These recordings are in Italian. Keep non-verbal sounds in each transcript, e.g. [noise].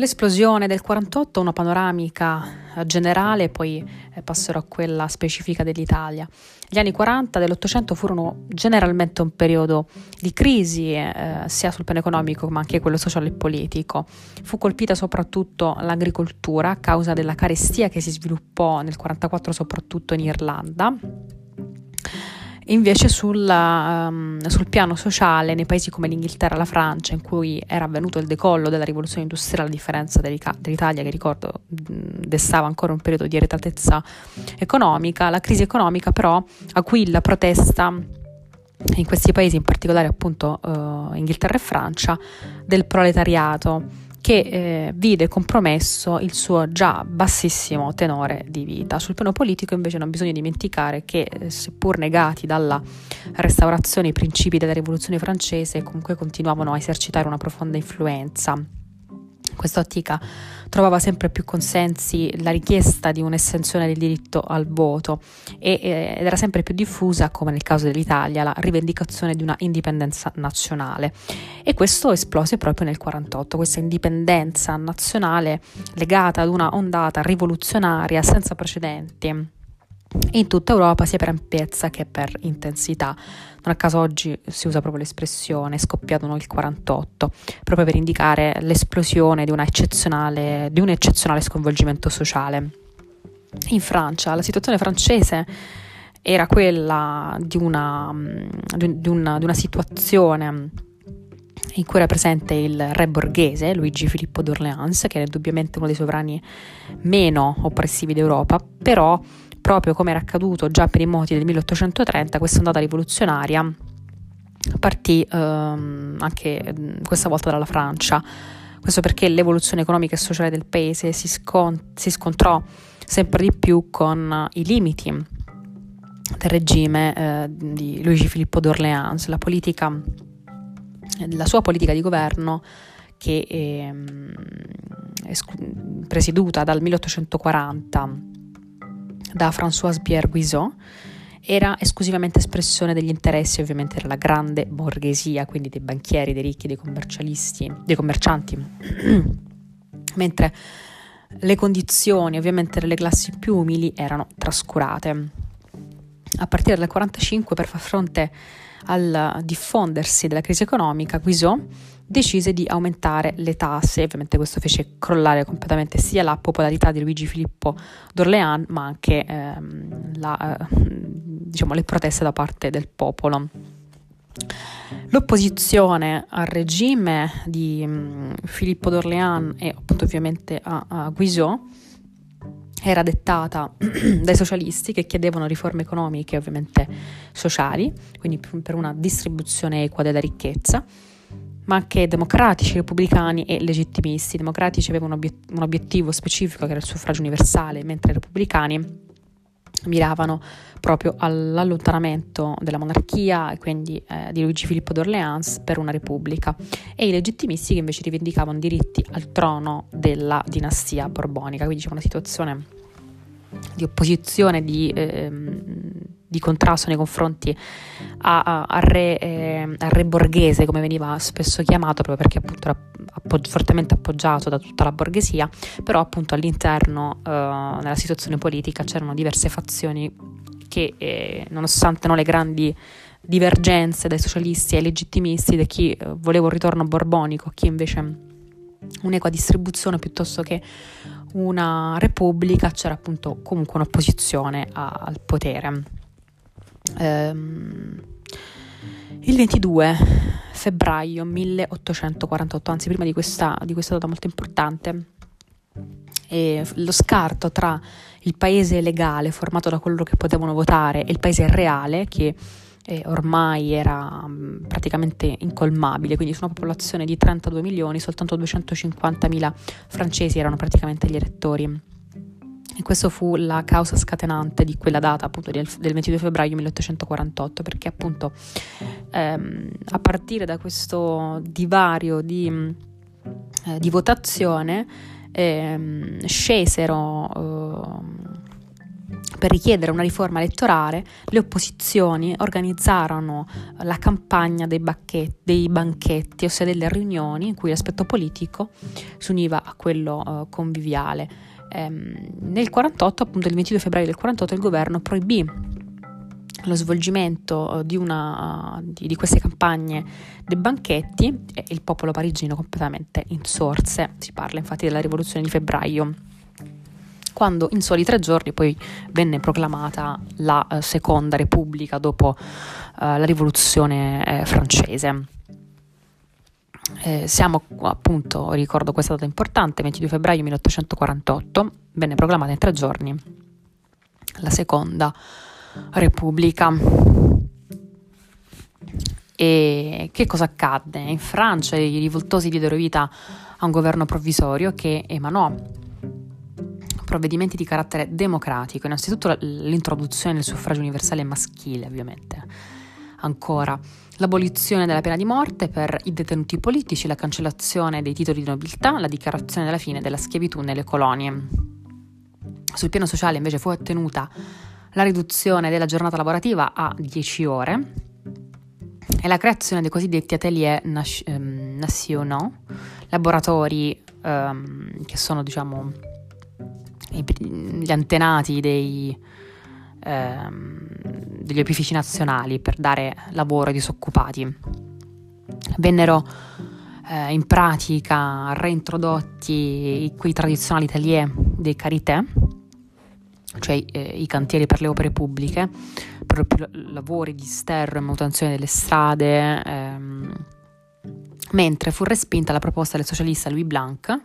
L'esplosione del 48, una panoramica generale, poi eh, passerò a quella specifica dell'Italia. Gli anni 40 dell'Ottocento furono generalmente un periodo di crisi, eh, sia sul piano economico ma anche quello sociale e politico. Fu colpita soprattutto l'agricoltura a causa della carestia che si sviluppò nel 1944 soprattutto in Irlanda Invece sul, um, sul, piano sociale, nei paesi come l'Inghilterra e la Francia, in cui era avvenuto il decollo della rivoluzione industriale, a differenza dell'Italia, che ricordo destava ancora un periodo di arretratezza economica, la crisi economica però acuì la protesta in questi paesi, in particolare appunto uh, Inghilterra e Francia, del proletariato che eh, vide compromesso il suo già bassissimo tenore di vita. Sul piano politico invece non bisogna dimenticare che, eh, seppur negati dalla restaurazione i principi della rivoluzione francese, comunque continuavano a esercitare una profonda influenza quest'ottica trovava sempre più consensi la richiesta di un'estensione del diritto al voto e, eh, ed era sempre più diffusa, come nel caso dell'Italia, la rivendicazione di una indipendenza nazionale. E questo esplose proprio nel 1948, questa indipendenza nazionale legata ad una ondata rivoluzionaria senza precedenti in tutta Europa sia per ampiezza che per intensità. Non a caso oggi si usa proprio l'espressione scoppiato nel 48, proprio per indicare l'esplosione di, di un eccezionale sconvolgimento sociale. In Francia la situazione francese era quella di una, di una, di una situazione in cui era presente il re borghese Luigi Filippo d'Orléans, che era indubbiamente uno dei sovrani meno oppressivi d'Europa, però proprio come era accaduto già per i moti del 1830, questa ondata rivoluzionaria partì ehm, anche questa volta dalla Francia. Questo perché l'evoluzione economica e sociale del paese si, scont- si scontrò sempre di più con i limiti del regime eh, di Luigi Filippo d'Orléans, la, politica, la sua politica di governo che è, è presieduta dal 1840 da Françoise Pierre Guizot era esclusivamente espressione degli interessi ovviamente della grande borghesia, quindi dei banchieri, dei ricchi, dei commercialisti, dei commercianti, [clears throat] mentre le condizioni ovviamente delle classi più umili erano trascurate. A partire dal 1945, per far fronte al diffondersi della crisi economica, Guizot decise di aumentare le tasse, ovviamente questo fece crollare completamente sia la popolarità di Luigi Filippo d'Orléans, ma anche ehm, la, eh, diciamo, le proteste da parte del popolo. L'opposizione al regime di um, Filippo d'Orléans e appunto ovviamente a, a Guizot era dettata [clears throat] dai socialisti che chiedevano riforme economiche ovviamente sociali, quindi per una distribuzione equa della ricchezza ma anche democratici, repubblicani e legittimisti. I democratici avevano un, obiet- un obiettivo specifico che era il suffragio universale, mentre i repubblicani miravano proprio all'allontanamento della monarchia, quindi eh, di Luigi Filippo d'Orléans, per una repubblica, e i legittimisti che invece rivendicavano diritti al trono della dinastia borbonica, quindi c'è una situazione di opposizione, di ehm, di contrasto nei confronti a, a, al, re, eh, al, re, borghese, come veniva spesso chiamato, proprio perché appunto era appog- fortemente appoggiato da tutta la borghesia, però appunto all'interno, eh, nella situazione politica, c'erano diverse fazioni che, eh, nonostante no, le grandi divergenze dai socialisti ai legittimisti, da chi eh, voleva un ritorno borbonico, a chi invece un'equa distribuzione piuttosto che una repubblica, c'era appunto comunque un'opposizione a, al potere. Ehm, il 22 febbraio 1848, anzi prima di questa, di questa data molto importante, e lo scarto tra il paese legale formato da coloro che potevano votare e il paese reale che eh, ormai era mh, praticamente incolmabile, quindi su una popolazione di 32 milioni soltanto 250 mila francesi erano praticamente gli elettori. E questa fu la causa scatenante di quella data, appunto del, del 22 febbraio 1848, perché appunto ehm, a partire da questo divario di, eh, di votazione ehm, scesero, eh, per richiedere una riforma elettorale, le opposizioni organizzarono la campagna dei, bacchetti, dei banchetti, ossia delle riunioni in cui l'aspetto politico si univa a quello uh, conviviale. Ehm, nel 48, appunto il 22 febbraio del 48, il governo proibì lo svolgimento di, una, di, di, queste campagne dei banchetti e il popolo parigino completamente insorse. Si parla infatti della rivoluzione di febbraio quando in soli tre giorni poi venne proclamata la eh, seconda repubblica dopo eh, la rivoluzione eh, francese. Eh, siamo appunto, ricordo questa data importante, 22 febbraio 1848, venne proclamata in tre giorni la seconda repubblica. E che cosa accadde? In Francia i rivoltosi diedero vita a un governo provvisorio che emanò provvedimenti di carattere democratico, innanzitutto l'introduzione del suffragio universale maschile, ovviamente. Ancora, l'abolizione della pena di morte per i detenuti politici, la cancellazione dei titoli di nobiltà, la dichiarazione della fine della schiavitù nelle colonie. Sul piano sociale invece fu ottenuta la riduzione della giornata lavorativa a 10 ore e la creazione dei cosiddetti atelier ehm, nationaux, laboratori um, che sono diciamo gli antenati dei, ehm, degli opifici nazionali per dare lavoro ai disoccupati. Vennero eh, in pratica reintrodotti quei tradizionali atelier dei carité, cioè eh, i cantieri per le opere pubbliche, proprio lavori di sterro e manutenzione delle strade, ehm, mentre fu respinta la proposta del socialista Louis Blanc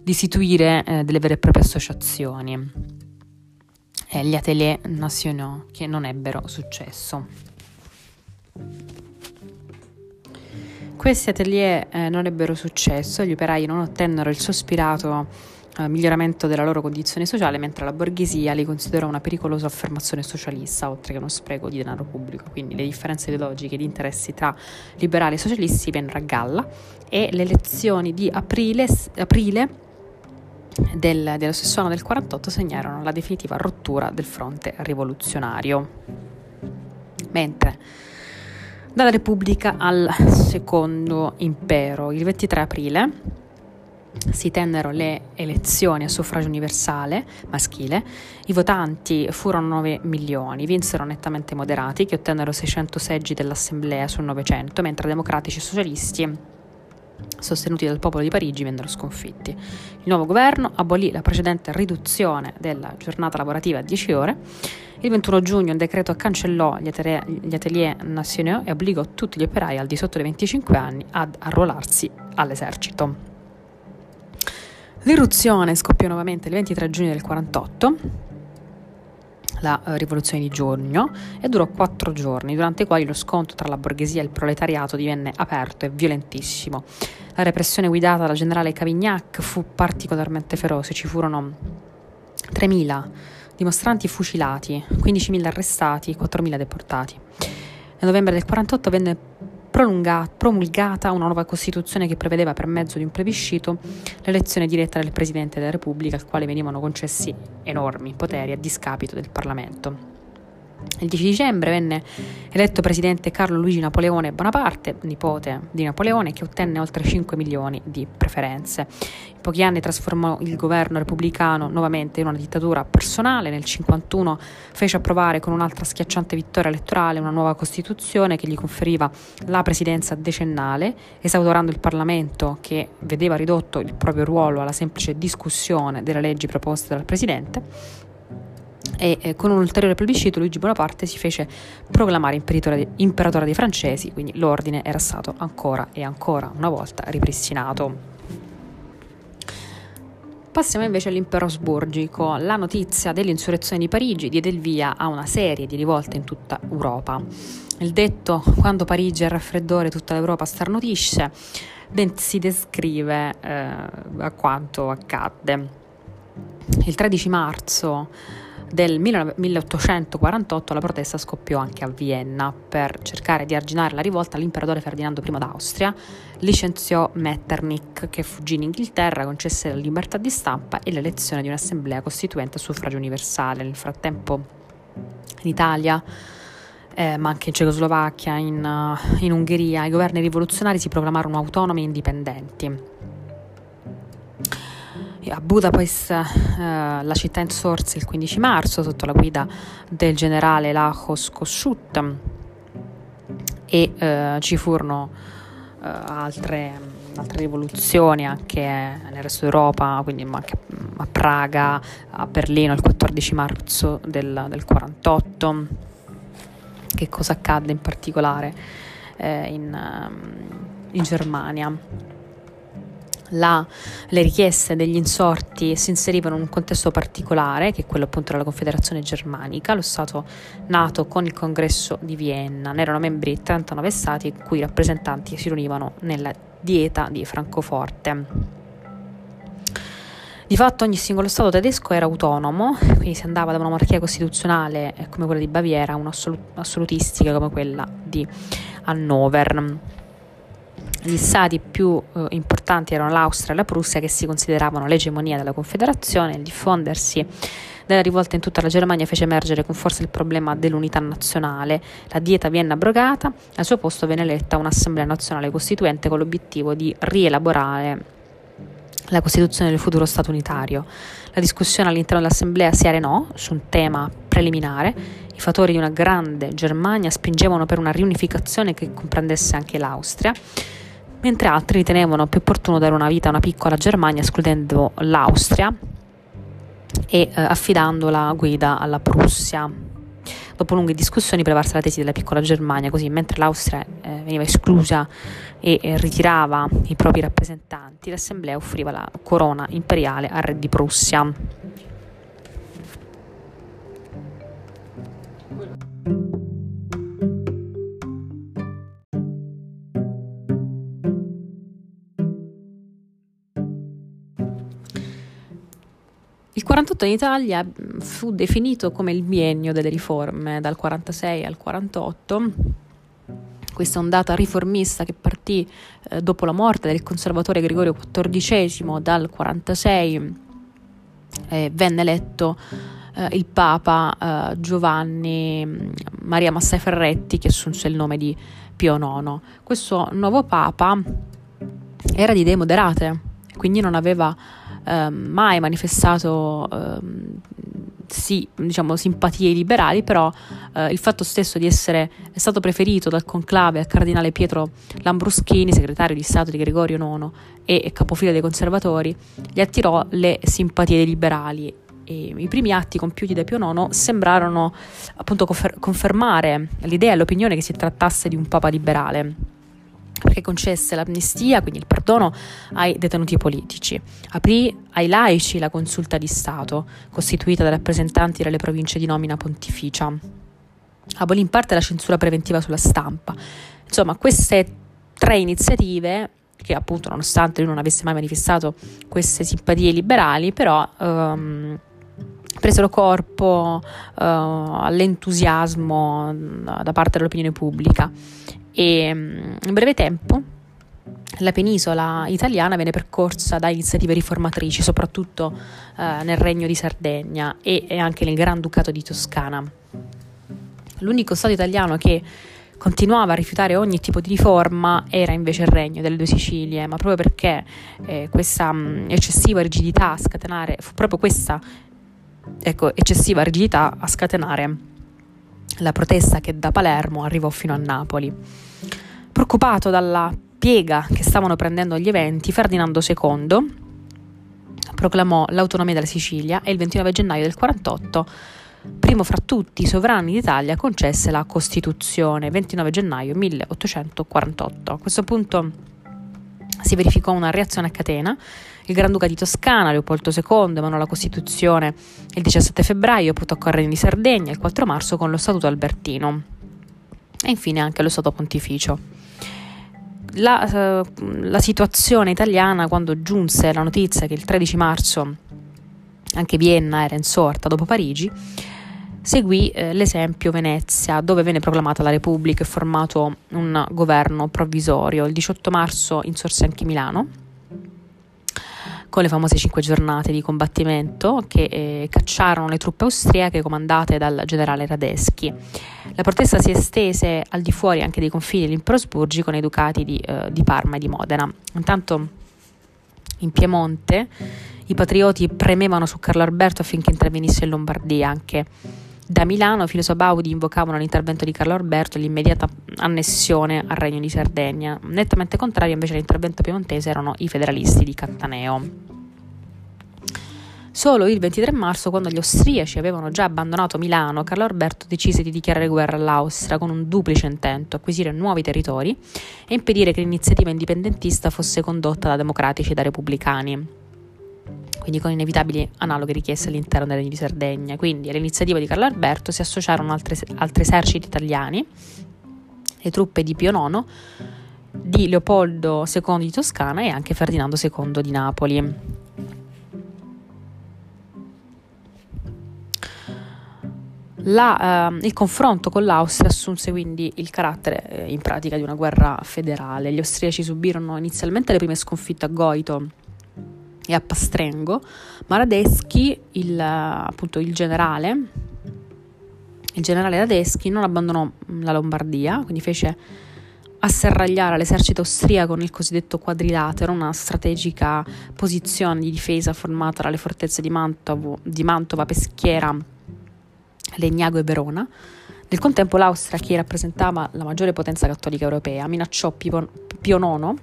di istituire eh, delle vere e proprie associazioni, eh, gli atelier nationaux, che non ebbero successo. Questi atelier eh, non ebbero successo, gli operai non ottennero il sospirato eh, miglioramento della loro condizione sociale, mentre la borghesia li considerò una pericolosa affermazione socialista, oltre che uno spreco di denaro pubblico. Quindi le differenze ideologiche e di interessi tra liberali e socialisti vennero a galla e le elezioni di aprile, aprile del, dello stesso anno del 48 segnarono la definitiva rottura del fronte rivoluzionario. Mentre dalla Repubblica al Secondo Impero, il 23 aprile, si tennero le elezioni a suffragio universale maschile, i votanti furono 9 milioni, vinsero nettamente moderati che ottennero 600 seggi dell'Assemblea su 900, mentre democratici e socialisti sostenuti dal popolo di Parigi, vennero sconfitti. Il nuovo governo abolì la precedente riduzione della giornata lavorativa a 10 ore. Il 21 giugno un decreto cancellò gli atelier, gli atelier nationaux e obbligò tutti gli operai al di sotto dei 25 anni ad arruolarsi all'esercito. L'irruzione scoppiò nuovamente il 23 giugno del 48 la eh, rivoluzione di giugno e durò quattro giorni, durante i quali lo scontro tra la borghesia e il proletariato divenne aperto e violentissimo. La repressione guidata dal generale Cavignac fu particolarmente feroce, ci furono 3.000 dimostranti fucilati, 15.000 arrestati e 4.000 deportati. Nel novembre del 48 venne promulgata una nuova Costituzione che prevedeva per mezzo di un plebiscito l'elezione diretta del Presidente della Repubblica, al quale venivano concessi enormi poteri a discapito del Parlamento. Il 10 dicembre venne eletto presidente Carlo Luigi Napoleone Bonaparte, nipote di Napoleone, che ottenne oltre 5 milioni di preferenze. In pochi anni trasformò il governo repubblicano nuovamente in una dittatura personale. Nel 1951 fece approvare con un'altra schiacciante vittoria elettorale una nuova Costituzione che gli conferiva la presidenza decennale, esautorando il Parlamento che vedeva ridotto il proprio ruolo alla semplice discussione delle leggi proposte dal presidente e eh, con un ulteriore plebiscito Luigi Bonaparte si fece proclamare imperatore, imperatore dei francesi, quindi l'ordine era stato ancora e ancora una volta ripristinato. Passiamo invece all'impero asburgico. La notizia dell'insurrezione di Parigi diede il via a una serie di rivolte in tutta Europa. Il detto quando Parigi è raffreddore tutta l'Europa starnutisce ben si descrive eh, a quanto accadde. Il 13 marzo del 1848 la protesta scoppiò anche a Vienna. Per cercare di arginare la rivolta, l'imperatore Ferdinando I d'Austria licenziò Metternich, che fuggì in Inghilterra, concesse la libertà di stampa e l'elezione di un'assemblea costituente a suffragio universale. Nel frattempo, in Italia, eh, ma anche in Cecoslovacchia, in, uh, in Ungheria, i governi rivoluzionari si proclamarono autonomi e indipendenti a Budapest eh, la città insorse il 15 marzo sotto la guida del generale Lachos Kossuth e eh, ci furono eh, altre, altre, rivoluzioni anche nel resto d'Europa, quindi anche a Praga, a Berlino il 14 marzo del, del 48. Che cosa accadde in particolare eh, in, in Germania? La, le richieste degli insorti si inserivano in un contesto particolare, che è quello appunto della Confederazione Germanica, lo Stato nato con il Congresso di Vienna. Ne erano membri 39 Stati, i cui rappresentanti si riunivano nella Dieta di Francoforte. Di fatto ogni singolo Stato tedesco era autonomo, quindi si andava da una monarchia costituzionale eh, come quella di Baviera a un'assolutistica come quella di Hannover. Gli stati più eh, importanti erano l'Austria e la Prussia che si consideravano l'egemonia della Confederazione, il diffondersi della rivolta in tutta la Germania fece emergere con forza il problema dell'unità nazionale. La dieta venne abrogata, al suo posto venne eletta un'assemblea nazionale costituente con l'obiettivo di rielaborare la Costituzione del futuro Stato unitario. La discussione all'interno dell'Assemblea si arenò su un tema preliminare. I fattori di una grande Germania spingevano per una riunificazione che comprendesse anche l'Austria mentre altri ritenevano più opportuno dare una vita a una piccola Germania escludendo l'Austria e eh, affidando la guida alla Prussia. Dopo lunghe discussioni prevalse la tesi della piccola Germania, così mentre l'Austria eh, veniva esclusa e eh, ritirava i propri rappresentanti, l'Assemblea offriva la corona imperiale al re di Prussia. 48 in Italia mm, fu definito come il biennio delle riforme dal 46 al 48. Questa ondata riformista che partì eh, dopo la morte del conservatore Gregorio XIV dal 46 eh, venne eletto eh, il Papa eh, Giovanni mm, Maria Massai Ferretti che assunse il nome di Pio IX. Questo nuovo Papa era di idee moderate, quindi non aveva eh, mai manifestato eh, sì, diciamo, simpatie liberali, però eh, il fatto stesso di essere stato preferito dal conclave al cardinale Pietro Lambruschini, segretario di Stato di Gregorio IX e capofila dei conservatori, gli attirò le simpatie dei liberali. E i primi atti compiuti da Pio IX sembrarono appunto confermare l'idea e l'opinione che si trattasse di un papa liberale perché concesse l'amnistia, quindi il perdono ai detenuti politici, aprì ai laici la consulta di Stato, costituita da rappresentanti delle province di nomina pontificia, abolì in parte la censura preventiva sulla stampa. Insomma, queste tre iniziative che appunto nonostante lui non avesse mai manifestato queste simpatie liberali, però um, presero corpo uh, all'entusiasmo da parte dell'opinione pubblica e mm, in breve tempo la penisola italiana venne percorsa da iniziative riformatrici, soprattutto eh, nel Regno di Sardegna e, e, anche nel Granducato di Toscana. L'unico Stato italiano che continuava a rifiutare ogni tipo di riforma era invece il Regno delle due Sicilie, ma proprio perché eh, questa mh, mm, eccessiva rigidità a scatenare, fu proprio questa ecco, eccessiva rigidità a scatenare la protesta che da Palermo arrivò fino a Napoli. Preoccupato dalla piega che stavano prendendo gli eventi, Ferdinando II proclamò l'autonomia della Sicilia e il 29 gennaio del 48, primo fra tutti i sovrani d'Italia, concesse la Costituzione, 29 gennaio 1848. A questo punto si verificò una reazione a catena il Granduca di Toscana, Leopoldo II, emanò la Costituzione il 17 febbraio, poi toccò al Regno di Sardegna il 4 marzo con lo Statuto Albertino e infine anche lo Stato Pontificio. La, uh, la situazione italiana quando giunse la notizia che il 13 marzo anche Vienna era insorta dopo Parigi, seguì eh, l'esempio Venezia, dove venne proclamata la Repubblica e formato un governo provvisorio. Il 18 marzo insorse anche Milano, con le famose cinque giornate di combattimento che eh, cacciarono le truppe austriache comandate dal generale Radeschi. La protesta si estese al di fuori anche dei confini dell'impero Asburgi con i ducati di, eh, di Parma e di Modena. Intanto in Piemonte i patrioti premevano su Carlo Alberto affinché intervenisse in Lombardia anche. Da Milano Filoso Baudi invocavano l'intervento di Carlo Alberto e l'immediata annessione al regno di Sardegna. Nettamente contrario invece all'intervento piemontese erano i federalisti di Cattaneo. Solo il 23 marzo, quando gli austriaci avevano già abbandonato Milano, Carlo Alberto decise di dichiarare guerra all'Austria con un duplice intento, acquisire nuovi territori e impedire che l'iniziativa indipendentista fosse condotta da democratici e da repubblicani quindi con inevitabili analoghe richieste all'interno del Regno di Sardegna. Quindi all'iniziativa di Carlo Alberto si associarono altri, altri eserciti italiani, le truppe di Pio IX, di Leopoldo II di Toscana e anche Ferdinando II di Napoli. La, eh, il confronto con l'Austria assunse quindi il carattere eh, in pratica di una guerra federale. Gli austriaci subirono inizialmente le prime sconfitte a Goito e a Pastrengo, ma Radeschi, il, appunto il generale, il generale Radeschi non abbandonò la Lombardia, quindi fece asserragliare l'esercito austriaco nel cosiddetto quadrilatero, una strategica posizione di difesa formata dalle fortezze di, Mantovo, di Mantova, Peschiera, Legnago e Verona. Nel contempo l'Austria, che rappresentava la maggiore potenza cattolica europea, minacciò Pio IX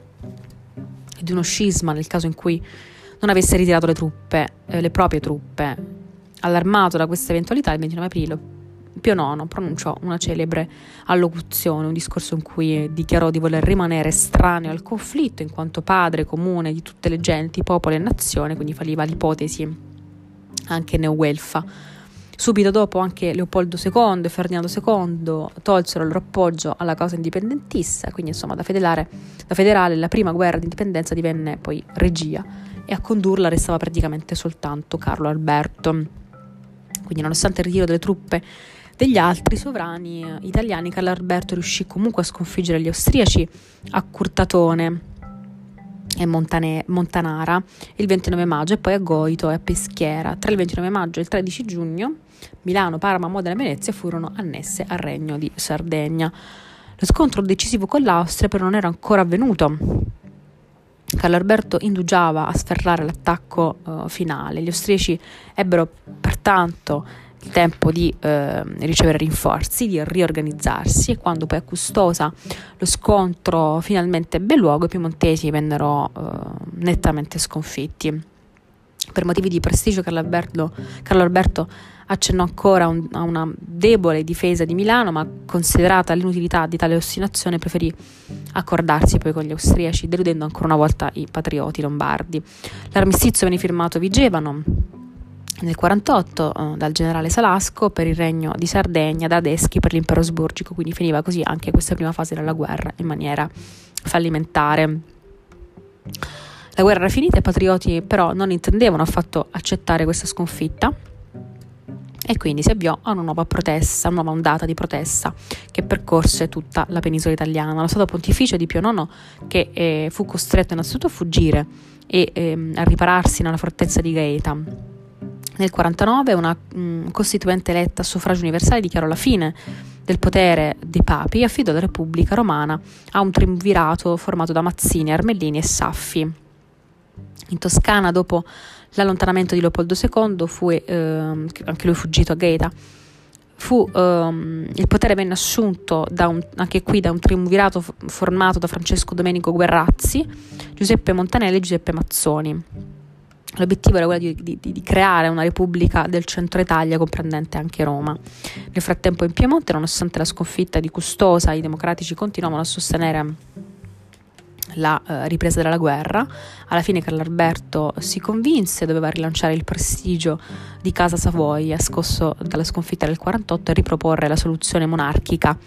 di uno scisma nel caso in cui non avesse ritirato le truppe, eh, le proprie truppe. Allarmato da questa eventualità, il 29 aprile Pio IX pronunciò una celebre allocuzione, un discorso in cui dichiarò di voler rimanere estraneo al conflitto in quanto padre comune di tutte le genti, popoli e nazioni, quindi falliva l'ipotesi anche neoguelfa. Subito dopo anche Leopoldo II e Ferdinando II tolsero il loro appoggio alla causa indipendentista, quindi insomma da federale, da federale la prima guerra di indipendenza divenne poi regia e a condurla restava praticamente soltanto Carlo Alberto. Quindi nonostante il ritiro delle truppe degli altri sovrani italiani, Carlo Alberto riuscì comunque a sconfiggere gli austriaci a Curtatone e Montane- Montanara il 29 maggio e poi a Goito e a Peschiera. Tra il 29 maggio e il 13 giugno Milano, Parma, Modena e Venezia furono annesse al regno di Sardegna. Lo scontro decisivo con l'Austria però non era ancora avvenuto Carlo Alberto indugiava a sferrare l'attacco uh, finale. Gli austriaci ebbero pertanto il tempo di uh, ricevere rinforzi, di riorganizzarsi e quando poi a Custosa lo scontro finalmente ebbe luogo, i piemontesi vennero uh, nettamente sconfitti. Per motivi di prestigio Carlo Alberto, Carlo Alberto accennò ancora un, a una debole difesa di Milano, ma considerata l'inutilità di tale ostinazione preferì accordarsi poi con gli austriaci, deludendo ancora una volta i patrioti lombardi. L'armistizio venne firmato a Vigevano nel 1948 eh, dal generale Salasco per il regno di Sardegna, da Adeschi per l'impero asburgico, quindi finiva così anche questa prima fase della guerra in maniera fallimentare. La guerra era finita, i patrioti però non intendevano affatto accettare questa sconfitta e quindi si avviò a una nuova protesta, una nuova ondata di protesta che percorse tutta la penisola italiana. Lo Stato Pontificio di Pio IX, che eh, fu costretto innanzitutto a fuggire e eh, a ripararsi nella fortezza di Gaeta. Nel 49 una mh, mm, costituente eletta a suffragio universale dichiarò la fine del potere dei papi e affidò la Repubblica Romana a un triumvirato formato da Mazzini, Armellini e Saffi. In Toscana, dopo l'allontanamento di Leopoldo II, fu, eh, anche lui fuggito a Gaeta, fu, ehm, il potere venne assunto un, anche qui da un triumvirato formato da Francesco Domenico Guerrazzi, Giuseppe Montanelli e Giuseppe Mazzoni. L'obiettivo era quello di, di, di, creare una repubblica del centro Italia comprendente anche Roma. Nel frattempo in Piemonte, nonostante la sconfitta di Custosa, i democratici continuavano a sostenere la uh, ripresa della guerra. Alla fine Carlo Alberto si convinse, doveva rilanciare il prestigio di Casa Savoia, scosso dalla sconfitta del 48, e riproporre la soluzione monarchica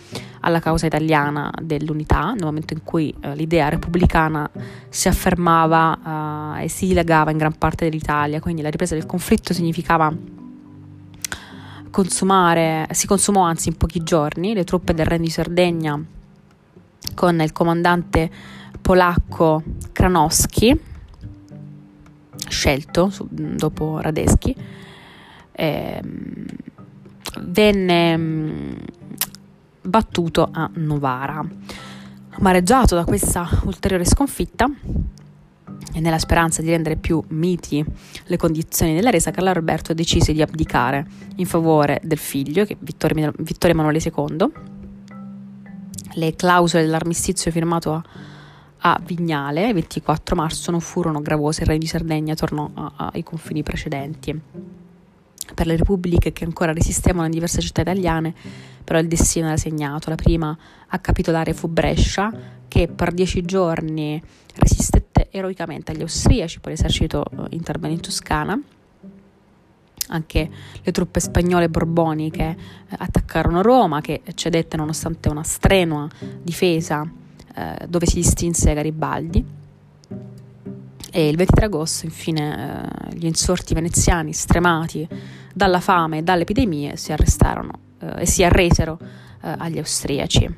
alla causa italiana dell'unità, nel momento in cui uh, l'idea repubblicana si affermava uh, e si dilagava in gran parte dell'Italia, quindi la ripresa del conflitto significava consumare, si consumò anzi in pochi giorni, le truppe del Re di Sardegna con il comandante polacco Kranowski, scelto dopo Radeschi, eh, venne mm, battuto a Novara. Amareggiato da questa ulteriore sconfitta e nella speranza di rendere più miti le condizioni della resa, Carlo Alberto decise di abdicare in favore del figlio, Vittorio, Vittorio Emanuele II. Le clausole dell'armistizio firmato a a Vignale, il 24 marzo, non furono gravose, il re di Sardegna tornò ai confini precedenti. Per le repubbliche che ancora resistevano in diverse città italiane, però il destino era segnato. La prima a capitolare fu Brescia, che per dieci giorni resistette eroicamente agli austriaci, poi l'esercito eh, intervenne in Toscana. Anche le truppe spagnole borboniche eh, attaccarono Roma, che cedette nonostante una strenua difesa eh, dove si distinse Garibaldi. E il 23 agosto, infine, eh, gli insorti veneziani, stremati dalla fame e dalle epidemie, si arrestarono eh, e si arresero eh, agli austriaci.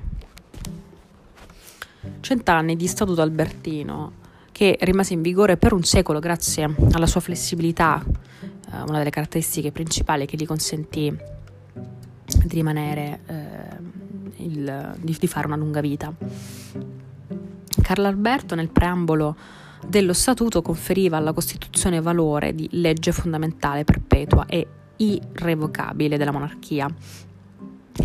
Cent'anni di Statuto Albertino, che rimase in vigore per un secolo grazie alla sua flessibilità, eh, una delle caratteristiche principali che gli consentì di rimanere eh, il, di, di fare una lunga vita. Carlo Alberto nel preambolo dello statuto conferiva alla Costituzione valore di legge fondamentale perpetua e irrevocabile della monarchia.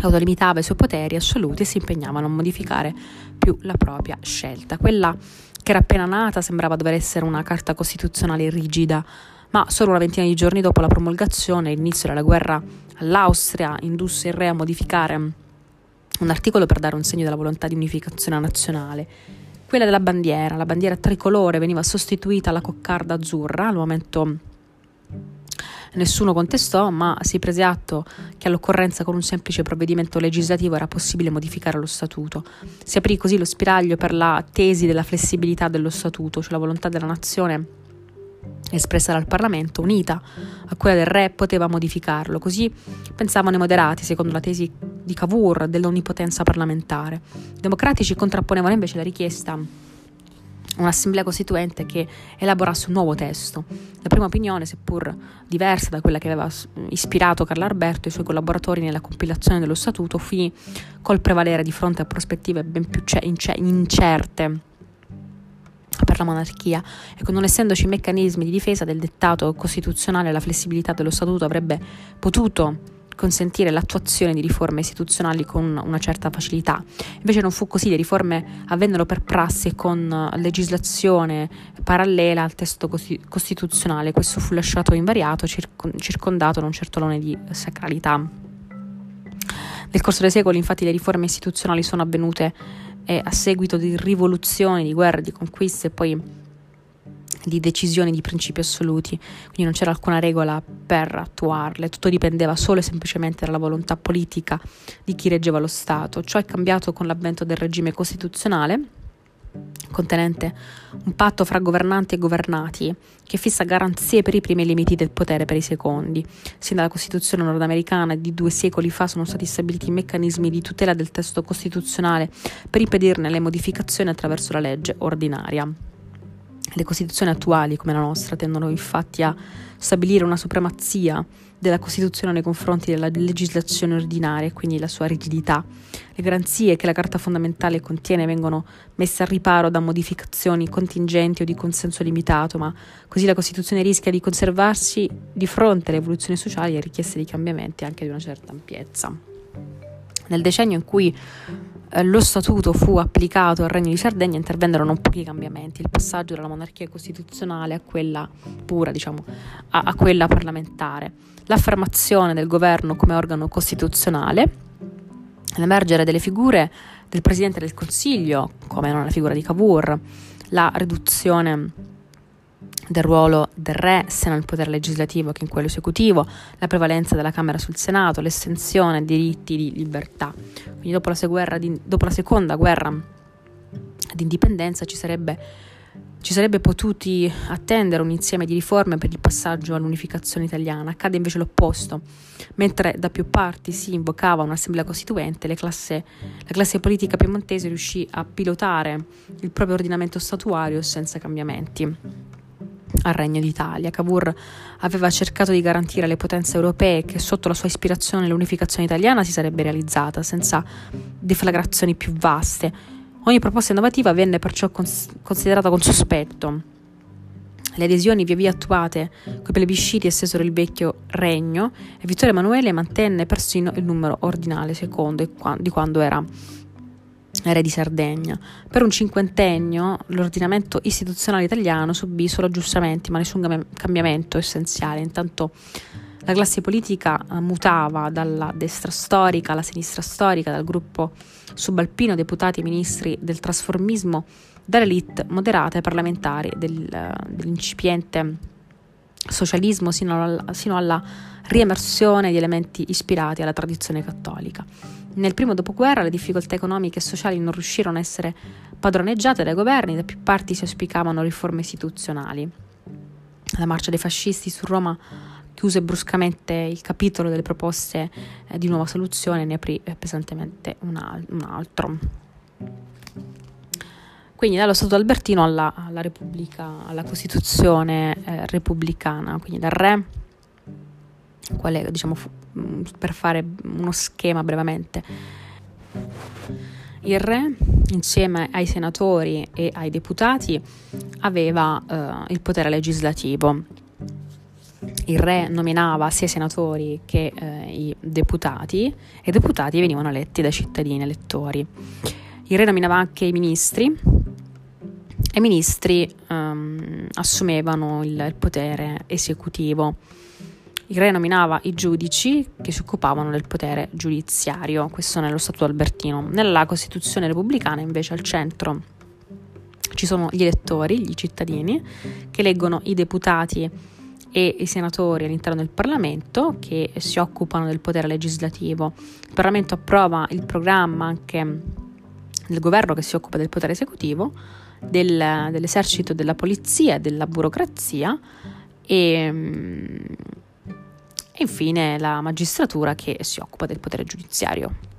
Autolimitava i suoi poteri assoluti e si impegnava a non modificare più la propria scelta. Quella che era appena nata sembrava dover essere una carta costituzionale rigida, ma solo una ventina di giorni dopo la promulgazione l'inizio della guerra all'Austria indusse il re a modificare un articolo per dare un segno della volontà di unificazione nazionale. Quella della bandiera, la bandiera tricolore veniva sostituita alla coccarda azzurra, al momento nessuno contestò, ma si prese atto che all'occorrenza con un semplice provvedimento legislativo era possibile modificare lo statuto. Si aprì così lo spiraglio per la tesi della flessibilità dello statuto, cioè la volontà della nazione espressa dal Parlamento, unita a quella del re, poteva modificarlo. Così pensavano i moderati, secondo la tesi di Cavour dell'onnipotenza parlamentare. I democratici contrapponevano invece la richiesta un'assemblea costituente che elaborasse un nuovo testo. La prima opinione, seppur diversa da quella che aveva ispirato Carlo Alberto e i suoi collaboratori nella compilazione dello statuto, finì col prevalere di fronte a prospettive ben più incerte per la monarchia e non essendoci meccanismi di difesa del dettato costituzionale la flessibilità dello statuto avrebbe potuto consentire l'attuazione di riforme istituzionali con una certa facilità. Invece non fu così, le riforme avvennero per prassi e con legislazione parallela al testo costituzionale. Questo fu lasciato invariato, circondato da un certo lone di sacralità. Nel corso dei secoli, infatti, le riforme istituzionali sono avvenute e a seguito di rivoluzioni, di guerre, di conquiste e poi di decisioni di principi assoluti, quindi non c'era alcuna regola per attuarle, tutto dipendeva solo e semplicemente dalla volontà politica di chi reggeva lo Stato. Ciò è cambiato con l'avvento del regime costituzionale contenente un patto fra governanti e governati che fissa garanzie per i primi limiti del potere per i secondi. Sin dalla Costituzione nordamericana di due secoli fa sono stati stabiliti meccanismi di tutela del testo costituzionale per impedirne le modificazioni attraverso la legge ordinaria. Le Costituzioni attuali, come la nostra, tendono infatti a stabilire una supremazia della Costituzione nei confronti della legislazione ordinaria e quindi la sua rigidità. Le garanzie che la Carta fondamentale contiene vengono messe a riparo da modificazioni contingenti o di consenso limitato, ma così la Costituzione rischia di conservarsi di fronte alle evoluzioni sociali e richieste di cambiamenti anche di una certa ampiezza. Nel decennio in cui eh, lo statuto fu applicato al Regno di Sardegna intervennero non pochi cambiamenti, il passaggio dalla monarchia costituzionale a quella pura, diciamo, a, a quella parlamentare, l'affermazione del governo come organo costituzionale, l'emergere delle figure del Presidente del Consiglio, come non la figura di Cavour, la riduzione del ruolo del re sia nel potere legislativo che in quello esecutivo, la prevalenza della Camera sul Senato, l'estensione dei diritti di libertà. Quindi dopo la, di, dopo la seconda guerra d'indipendenza ci sarebbe, ci sarebbe potuti attendere un insieme di riforme per il passaggio all'unificazione italiana. Accade invece l'opposto. Mentre da più parti si invocava un'assemblea costituente, classe, la classe politica piemontese riuscì a pilotare il proprio ordinamento statuario senza cambiamenti al Regno d'Italia. Cavour aveva cercato di garantire alle potenze europee che sotto la sua ispirazione l'unificazione italiana si sarebbe realizzata senza deflagrazioni più vaste. Ogni proposta innovativa venne perciò cons- considerata con sospetto. Le adesioni via via attuate coi plebisciti estesero il vecchio regno e Vittorio Emanuele mantenne persino il numero ordinale secondo di quando era re di Sardegna. Per un cinquantennio l'ordinamento istituzionale italiano subì solo aggiustamenti, ma nessun cambiamento essenziale. Intanto la classe politica mutava dalla destra storica alla sinistra storica, dal gruppo subalpino deputati e ministri del trasformismo, dall'elite moderata ai parlamentari del, dell'incipiente socialismo sino alla, sino alla riemersione di elementi ispirati alla tradizione cattolica. Nel primo dopoguerra le difficoltà economiche e sociali non riuscirono a essere padroneggiate dai governi, da più parti si auspicavano riforme istituzionali. La marcia dei fascisti su Roma chiuse bruscamente il capitolo delle proposte eh, di nuova soluzione e ne aprì eh, pesantemente un, al- un, altro. Quindi dallo Stato Albertino alla, alla, Repubblica, alla Costituzione eh, repubblicana, quindi dal re, quale diciamo fu, Mm, per fare uno schema brevemente. Il re, insieme ai senatori e ai deputati, aveva eh, il potere legislativo. Il re nominava sia i senatori che eh, i deputati e i deputati venivano eletti dai cittadini elettori. Il re nominava anche i ministri i ministri ehm, assumevano il, il potere esecutivo. Il re nominava i giudici che si occupavano del potere giudiziario, questo nello Statuto albertino. Nella Costituzione repubblicana invece al centro ci sono gli elettori, gli cittadini, che eleggono i deputati e i senatori all'interno del Parlamento che si occupano del potere legislativo. Il Parlamento approva il programma anche del governo che si occupa del potere esecutivo, del, dell'esercito, della polizia, e della burocrazia e, e infine la magistratura che si occupa del potere giudiziario.